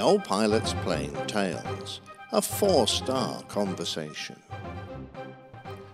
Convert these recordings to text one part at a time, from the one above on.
Old Pilot's Plain Tales, a four star conversation.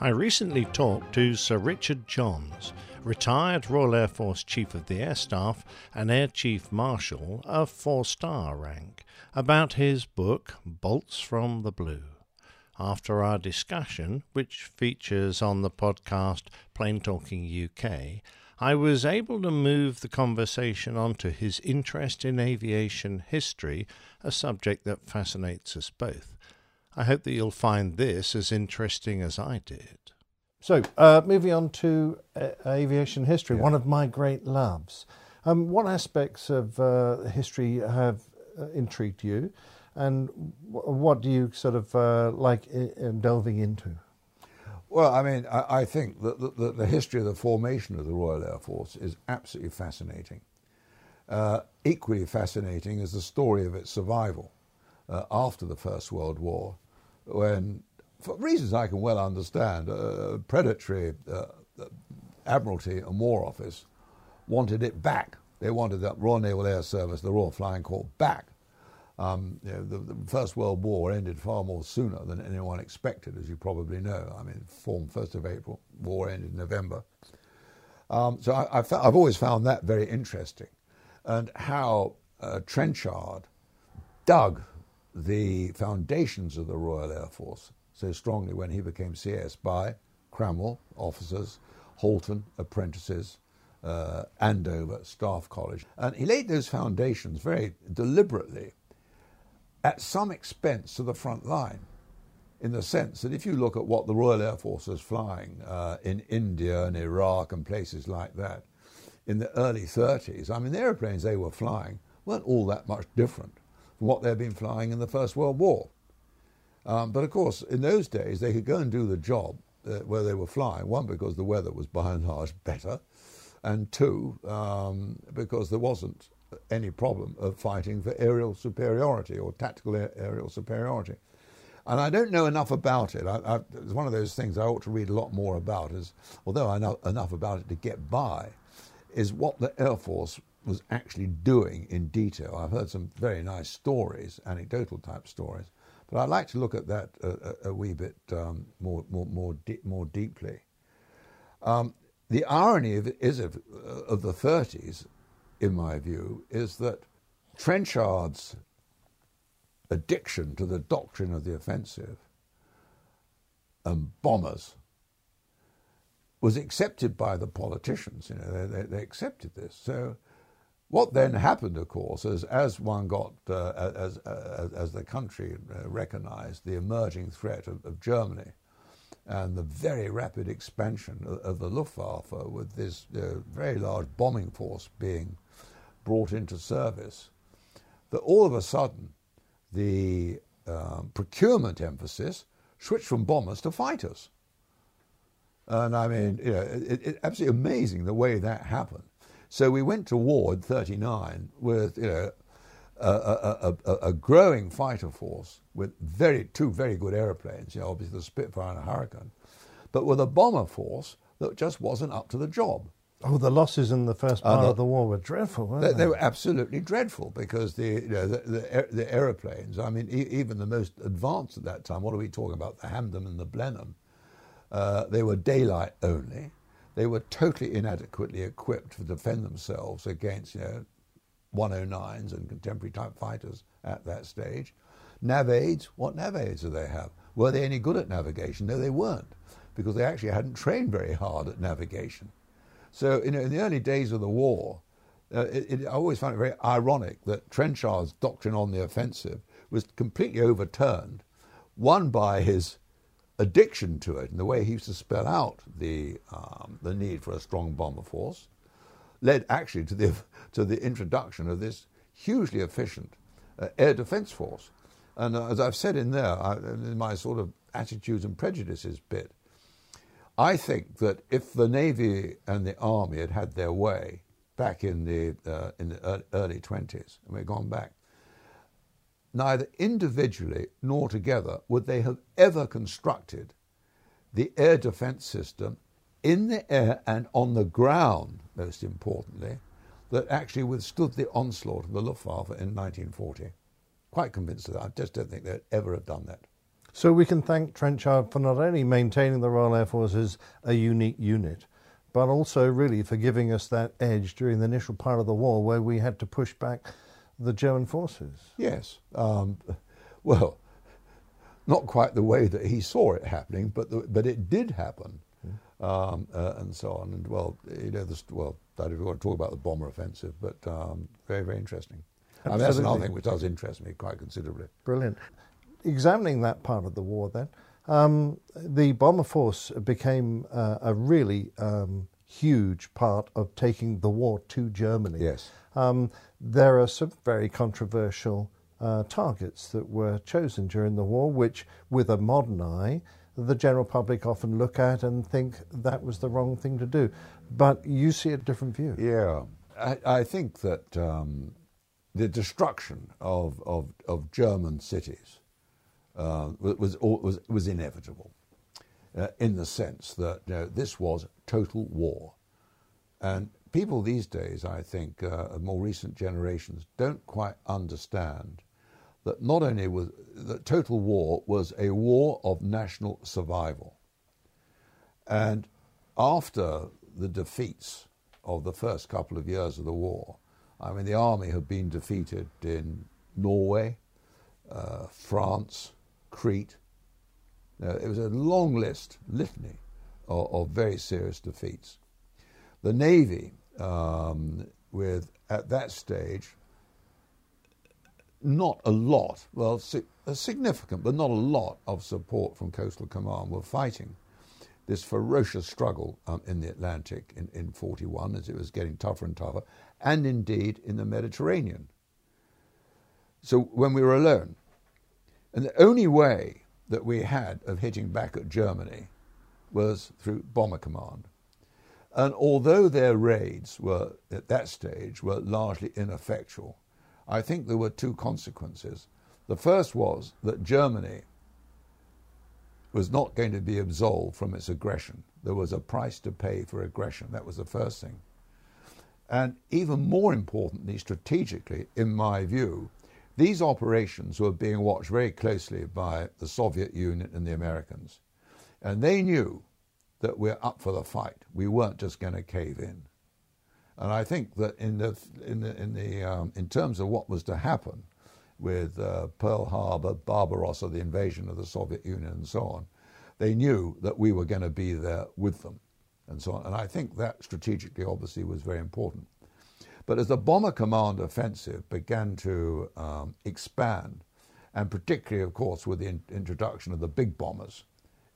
I recently talked to Sir Richard Johns, retired Royal Air Force Chief of the Air Staff and Air Chief Marshal of four star rank, about his book Bolts from the Blue. After our discussion, which features on the podcast Plane Talking UK, I was able to move the conversation onto his interest in aviation history, a subject that fascinates us both. I hope that you'll find this as interesting as I did. So, uh, moving on to uh, aviation history, yeah. one of my great loves. Um, what aspects of uh, history have uh, intrigued you, and w- what do you sort of uh, like delving into? Well, I mean, I, I think that the, the, history of the formation of the Royal Air Force is absolutely fascinating. Uh, equally fascinating is the story of its survival uh, after the First World War, when, for reasons I can well understand, uh, predatory uh, Admiralty and War Office wanted it back. They wanted the Royal Naval Air Service, the Royal Flying Corps, back um, you know, the, the, First World War ended far more sooner than anyone expected, as you probably know. I mean, formed 1st of April, war ended in November. Um, so I, have I've always found that very interesting. And how uh, Trenchard dug the foundations of the Royal Air Force so strongly when he became CS by Cranwell, officers, Halton, apprentices, uh, Andover, Staff College. And he laid those foundations very deliberately at some expense to the front line, in the sense that if you look at what the Royal Air Force was flying uh, in India and Iraq and places like that in the early 30s, I mean, the aeroplanes they were flying weren't all that much different from what they'd been flying in the First World War. Um, but of course, in those days, they could go and do the job uh, where they were flying, one, because the weather was by and large better, and two, um, because there wasn't any problem of fighting for aerial superiority or tactical aerial superiority. And I don't know enough about it. I, I, it's one of those things I ought to read a lot more about, is, although I know enough about it to get by, is what the Air Force was actually doing in detail. I've heard some very nice stories, anecdotal type stories, but I'd like to look at that a, a, a wee bit um, more, more, more, more deeply. Um, the irony of, is of, of the 30s in my view, is that Trenchard's addiction to the doctrine of the offensive and bombers was accepted by the politicians. You know, they, they, they accepted this. So, what then happened, of course, is as one got, uh, as, uh, as the country uh, recognised the emerging threat of, of, Germany and the very rapid expansion of, of the Luftwaffe, with this uh, very large bombing force being brought into service, that all of a sudden the um, procurement emphasis switched from bombers to fighters. And I mean, you know, it, it, absolutely amazing the way that happened. So we went to war in 39 with, you know, a, a, a, a, growing fighter force with very two very good airplanes, you know, obviously the Spitfire and the Hurricane, but with a bomber force that just wasn't up to the job. Oh, the losses in the first part of the war were dreadful, weren't they? They, they were absolutely dreadful because the, you know, the, the, the, aeroplanes, I mean, e- even the most advanced at that time, what are we talking about? The Hampden and the Blenheim, uh, they were daylight only. They were totally inadequately equipped to defend themselves against, you know, 109s and contemporary type fighters at that stage. Nav aids, what nav aids do they have? Were they any good at navigation? No, they weren't, because they actually hadn't trained very hard at navigation. So in the early days of the war, uh, it, it, I always found it very ironic that Trenchard's doctrine on the offensive was completely overturned, one by his addiction to it and the way he used to spell out the, um, the need for a strong bomber force, led actually to the, to the introduction of this hugely efficient uh, air defense force. And uh, as I've said in there, I, in my sort of attitudes and prejudices bit, I think that if the Navy and the Army had had their way back in the, uh, in the early 20s, and we've gone back, neither individually nor together would they have ever constructed the air defense system in the air and on the ground, most importantly, that actually withstood the onslaught of the Luftwaffe in 1940. Quite convinced of that. I just don't think they'd ever have done that. So we can thank Trenchard for not only maintaining the Royal Air Force as a unique unit, but also really for giving us that edge during the initial part of the war where we had to push back the German forces. Yes. Um, well, not quite the way that he saw it happening, but the, but it did happen, mm. um, uh, and so on. And well, you know, this, well, I don't want to talk about the bomber offensive, but um, very very interesting. I mean, that's another thing which does interest me quite considerably. Brilliant. Examining that part of the war, then, um, the bomber force became uh, a really um, huge part of taking the war to Germany. Yes. Um, there are some very controversial uh, targets that were chosen during the war, which, with a modern eye, the general public often look at and think that was the wrong thing to do. But you see a different view. Yeah. I, I think that um, the destruction of, of, of German cities uh, was, was, was inevitable uh, in the sense that you know, this was total war. And people these days, I think, uh, more recent generations, don't quite understand that not only was that total war was a war of national survival. And after the defeats of the first couple of years of the war, I mean, the army had been defeated in Norway, uh, France, Crete. Uh, it was a long list, litany of, of very serious defeats. The Navy, um, with at that stage not a lot, well, significant, but not a lot of support from Coastal Command were fighting this ferocious struggle um, in the Atlantic in, in 41 as it was getting tougher and tougher, and indeed in the Mediterranean. So when we were alone, and the only way that we had of hitting back at Germany was through Bomber Command. And although their raids were, at that stage, were largely ineffectual, I think there were two consequences. The first was that Germany was not going to be absolved from its aggression. There was a price to pay for aggression. That was the first thing. And even more importantly, strategically, in my view, these operations were being watched very closely by the Soviet Union and the Americans. And they knew that we're up for the fight. We weren't just going to cave in. And I think that in the in the in the um, in terms of what was to happen with uh, Pearl Harbor, Barbarossa, the invasion of the Soviet Union, and so on, they knew that we were going to be there with them, and so on. And I think that strategically, obviously, was very important. But as the Bomber Command offensive began to um, expand, and particularly, of course, with the in- introduction of the big bombers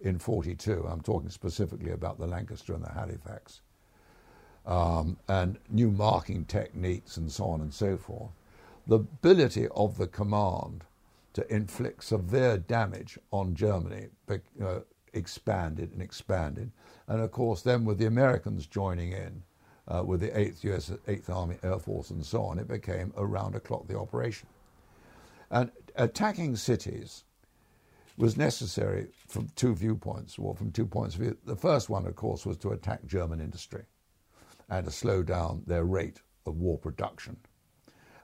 in 42, I'm talking specifically about the Lancaster and the Halifax um, and new marking techniques and so on and so forth, the ability of the command to inflict severe damage on Germany uh, expanded and expanded. And of course, then with the Americans joining in, uh, with the 8th US 8th Army Air Force and so on, it became a round the clock the operation. And attacking cities was necessary from two viewpoints, or from two points of view. The first one, of course, was to attack German industry and to slow down their rate of war production.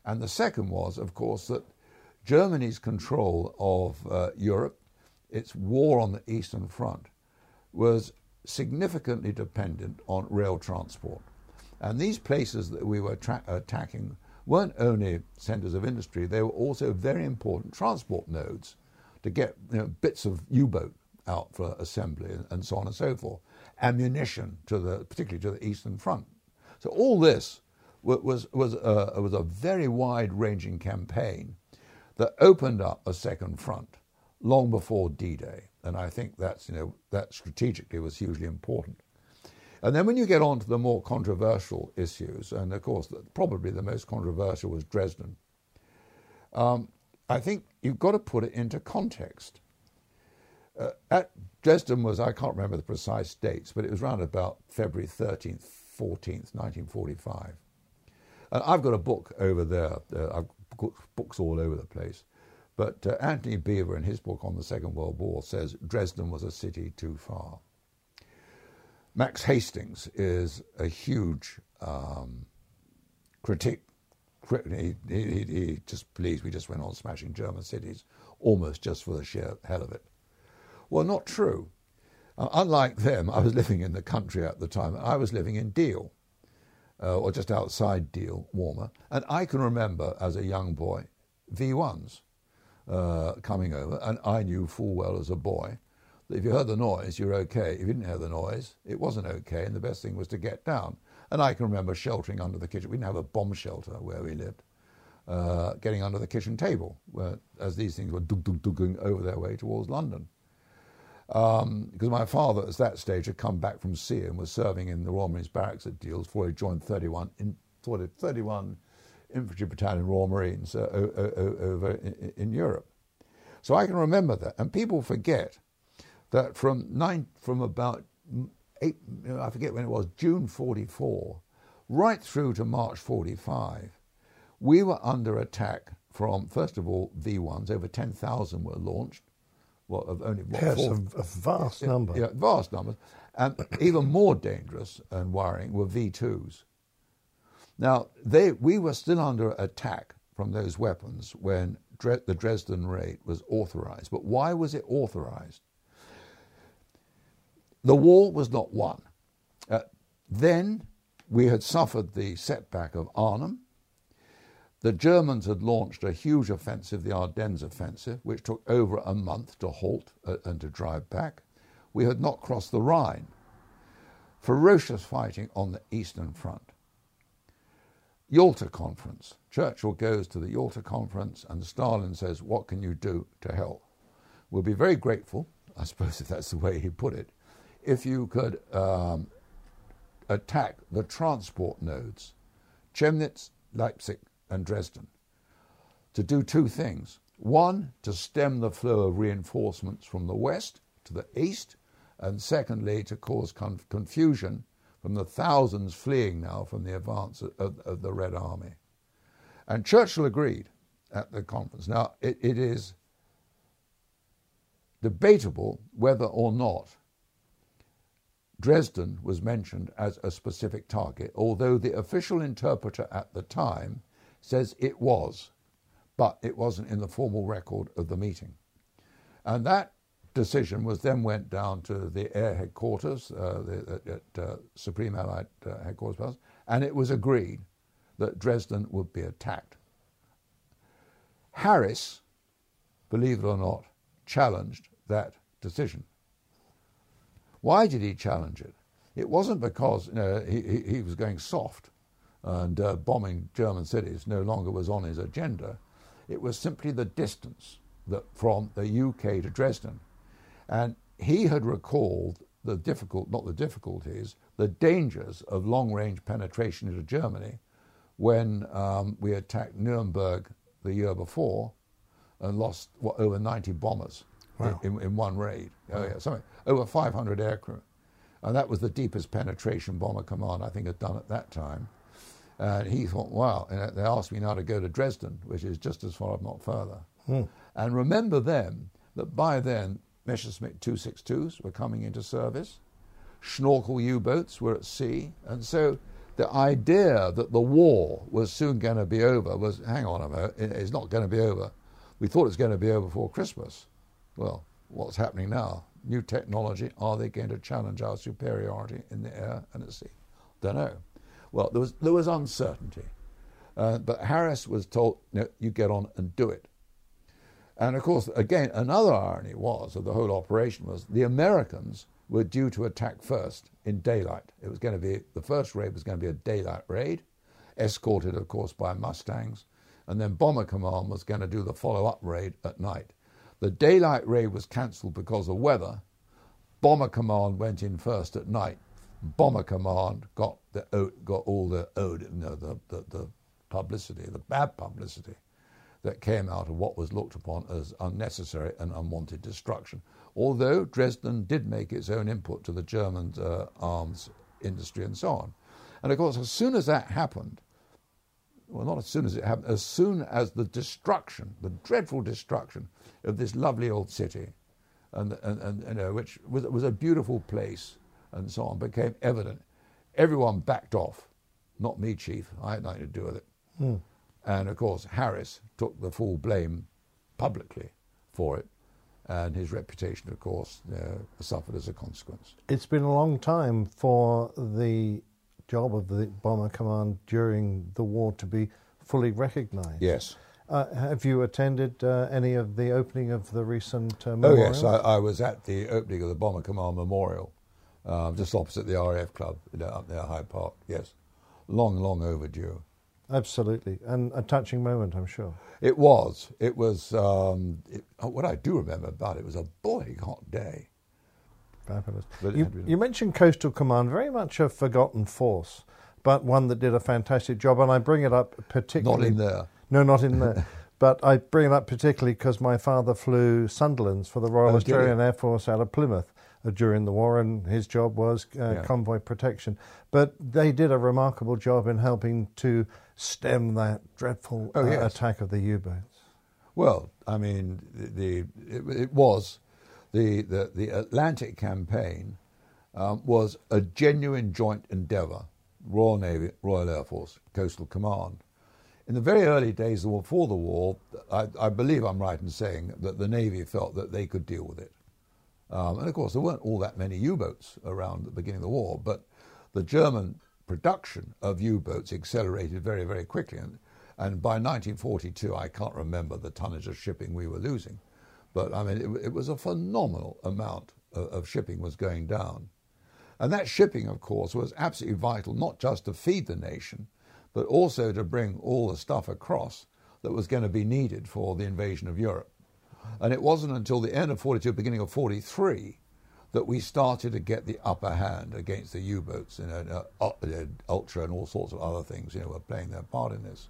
And the second was, of course, that Germany's control of uh, Europe, its war on the Eastern Front, was significantly dependent on rail transport. And these places that we were tra- attacking weren't only centers of industry, they were also very important transport nodes to get you know, bits of U boat out for assembly and, so on and so forth ammunition to the, particularly to the Eastern Front. So all this was was a, was a very wide-ranging campaign that opened up a second front long before D-Day, and I think that's you know that strategically was hugely important. And then when you get on to the more controversial issues, and of course probably the most controversial was Dresden, um, I think you've got to put it into context. Uh, at Dresden was, I can't remember the precise dates, but it was around about February 13th, 14th, 1945. And I've got a book over there. Uh, I've got books all over the place. But uh, Antony Beevor, in his book on the Second World War, says Dresden was a city too far. Max Hastings is a huge um, critic he, he, he just pleased we just went on smashing German cities almost just for the sheer hell of it. Well, not true. Uh, unlike them, I was living in the country at the time. I was living in Deal, uh, or just outside Deal, Walmer. and I can remember as a young boy V1s uh, coming over, and I knew full well as a boy if you heard the noise, you're okay. If you didn't hear the noise, it wasn't okay, and the best thing was to get down. And I can remember sheltering under the kitchen. We didn't have a bomb shelter where we lived. Uh, getting under the kitchen table where, as these things were dug, dug, dugging over their way towards London. Because um, my father, at that stage, had come back from sea and was serving in the Royal Marines barracks at Deals before he joined 31, in, 31 Infantry Battalion Royal Marines uh, over in, in Europe. So I can remember that. And people forget that from, nine, from about eight, I forget when it was, June 44, right through to March 45, we were under attack from, first of all, V1s. Over 10,000 were launched. Well, of only what, yes, a, a, vast yeah, number. Yeah, vast numbers. And even more dangerous and worrying were V2s. Now, they, we were still under attack from those weapons when Dre- the Dresden raid was authorized. But why was it authorized? The war was not won. Uh, then we had suffered the setback of Arnhem. The Germans had launched a huge offensive, the Ardennes offensive, which took over a month to halt uh, and to drive back. We had not crossed the Rhine. Ferocious fighting on the Eastern Front. Yalta Conference. Churchill goes to the Yalta Conference and Stalin says, What can you do to help? We'll be very grateful, I suppose if that's the way he put it, if you could um, attack the transport nodes, Chemnitz, Leipzig, and Dresden, to do two things. One, to stem the flow of reinforcements from the west to the east, and secondly, to cause conf- confusion from the thousands fleeing now from the advance of, of, of, the Red Army. And Churchill agreed at the conference. Now, it, it is debatable whether or not Dresden was mentioned as a specific target, although the official interpreter at the time says it was, but it wasn't in the formal record of the meeting. And that decision was then went down to the air headquarters, uh, the, at uh, Supreme Allied uh, headquarters, and it was agreed that Dresden would be attacked. Harris, believe it or not, challenged that decision. Why did he challenge it? It wasn't because you know, he, he was going soft and uh, bombing German cities no longer was on his agenda. It was simply the distance that, from the UK to Dresden. And he had recalled the difficult, not the difficulties, the dangers of long range penetration into Germany when um, we attacked Nuremberg the year before and lost what, over 90 bombers wow. in, in, one raid. Oh, yeah, something, over 500 aircrew. And that was the deepest penetration bomber command I think had done at that time. And he thought, wow, and they asked me now to go to Dresden, which is just as far, if not further. Hmm. And remember then that by then, Messerschmitt 262s were coming into service, Schnorkel U boats were at sea, and so the idea that the war was soon going to be over was hang on a minute, it's not going to be over. We thought it was going to be over before Christmas. Well, what's happening now? New technology, are they going to challenge our superiority in the air and at sea? Don't know. Well, there was, there was uncertainty. Uh, but Harris was told, no, you get on and do it. And of course, again, another irony was of the whole operation was the Americans were due to attack first in daylight. It was going to be the first raid was going to be a daylight raid, escorted, of course, by Mustangs, and then Bomber Command was going to do the follow-up raid at night. The daylight raid was cancelled because of weather. Bomber Command went in first at night Bomber Command got the got all the you know, the, the, the publicity, the bad publicity that came out of what was looked upon as unnecessary and unwanted destruction. Although Dresden did make its own input to the German uh, arms industry and so on. And of course, as soon as that happened, well, not as soon as it happened, as soon as the destruction, the dreadful destruction of this lovely old city, and, and, and you know, which was, was a beautiful place and so on became evident, everyone backed off. Not me, Chief. I had nothing to do with it. Hmm. And of course, Harris took the full blame publicly for it, and his reputation, of course, uh, suffered as a consequence. It's been a long time for the job of the Bomber Command during the war to be fully recognised. Yes. Uh, have you attended uh, any of the opening of the recent uh, memorial? Oh, yes. I, I, was at the opening of the Bomber Command Memorial, um, just opposite the RAF Club you know, up near Hyde Park. Yes. Long, long overdue. Absolutely. And a touching moment, I'm sure. It was. It was, um, it, what I do remember about it was a boiling hot day. Fabulous. You, you, mentioned Coastal Command, very much a forgotten force, but one that did a fantastic job. And I bring it up particularly. Not in there. No, not in there. but I bring it up particularly because my father flew Sunderlands for the Royal oh, Australian Air Force out of Plymouth uh, during the war, and his job was uh, yeah. convoy protection. But they did a remarkable job in helping to stem that dreadful oh, uh, yes. attack of the U-boats. Well, I mean, the, the it, it, was the, the, the Atlantic campaign um, was a genuine joint endeavour. Royal Navy, Royal Air Force, Coastal Command. In the very early days before the war, I, I, believe I'm right in saying that the Navy felt that they could deal with it. Um, and of course, there weren't all that many U boats around at the beginning of the war, but the German production of U boats accelerated very, very quickly. And, and by 1942, I can't remember the tonnage of shipping we were losing, but I mean, it, it was a phenomenal amount of, of shipping was going down. And that shipping, of course, was absolutely vital, not just to feed the nation, but also to bring all the stuff across that was going to be needed for the invasion of Europe. And it wasn't until the end of 42, beginning of 43, that we started to get the upper hand against the U-boats, you know, uh, uh, Ultra and all sorts of other things, you know, were playing their part in this.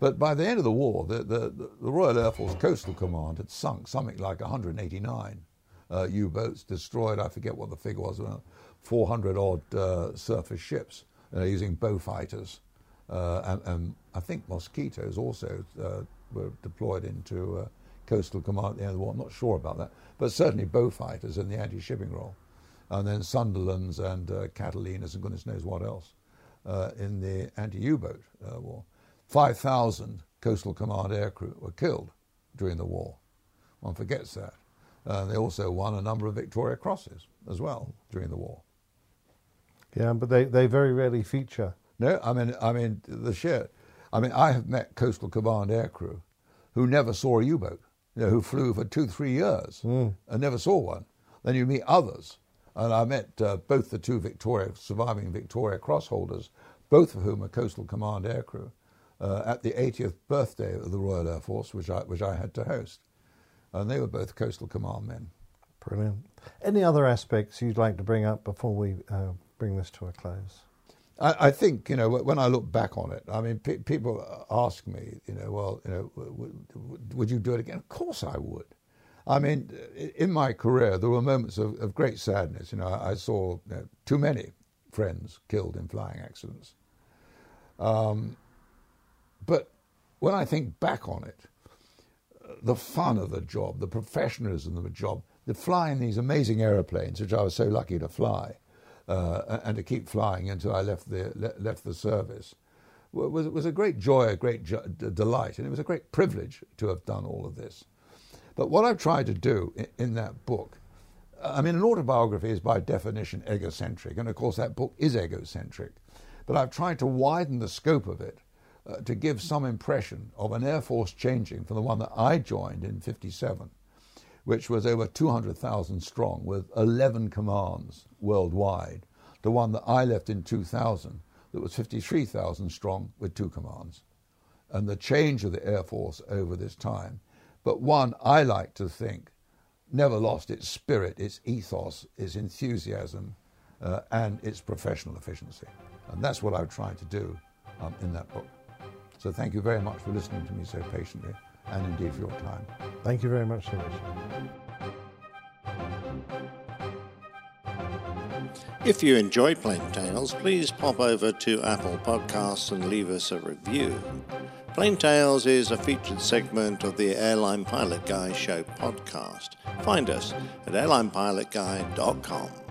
But by the end of the war, the, the, the Royal Air Force Coastal Command had sunk something like 189 uh, U-boats, destroyed, I forget what the figure was, 400 odd uh, surface ships uh, using Beaufighters. Uh, and, and, I think mosquitoes also uh, were deployed into uh, coastal command at the end of the war. I'm not sure about that, but certainly Beaufighters in the anti-shipping role, and then Sunderlands and uh, Catalinas and goodness knows what else uh, in the anti-U-boat uh, war. Five thousand coastal command aircrew were killed during the war. One forgets that. they also won a number of Victoria Crosses as well during the war. Yeah, but they, they very rarely feature no, I mean, I mean the sheer. I mean, I have met Coastal Command aircrew who never saw a U-boat, you know, who flew for two, three years mm. and never saw one. Then you meet others, and I met uh, both the two Victoria surviving Victoria Cross holders, both of whom are Coastal Command aircrew, uh, at the 80th birthday of the Royal Air Force, which I, which I had to host, and they were both Coastal Command men. Brilliant. Any other aspects you'd like to bring up before we uh, bring this to a close? I, I, think you know when I look back on it, I mean, pe- people ask me, you know, well, you know, w- w- would you do it again? Of course, I would. I mean, in my career, there were moments of, of great sadness. You know, I, I saw you know, too many friends killed in flying accidents. Um, but when I think back on it, the fun of the job, the professionalism of the job, the flying these amazing aeroplanes, which I was so lucky to fly, uh, and to keep flying until I left the left the service was was a great joy, a great jo- delight, and it was a great privilege to have done all of this. But what I've tried to do in, in that book, I mean, an autobiography is by definition egocentric, and of course that book is egocentric. But I've tried to widen the scope of it uh, to give some impression of an Air Force changing from the one that I joined in 57 which was over 200,000 strong with 11 commands worldwide, to one that I left in 2000 that was 53,000 strong with two commands. And the change of the Air Force over this time, but one I like to think never lost its spirit, its ethos, its enthusiasm, uh, and its professional efficiency. And that's what I've tried to do um, in that book. So thank you very much for listening to me so patiently and indeed for your time. Thank you very much, Sir If you enjoy Plain Tales, please pop over to Apple Podcasts and leave us a review. Plain Tales is a featured segment of the Airline Pilot Guy Show podcast. Find us at airlinepilotguy.com.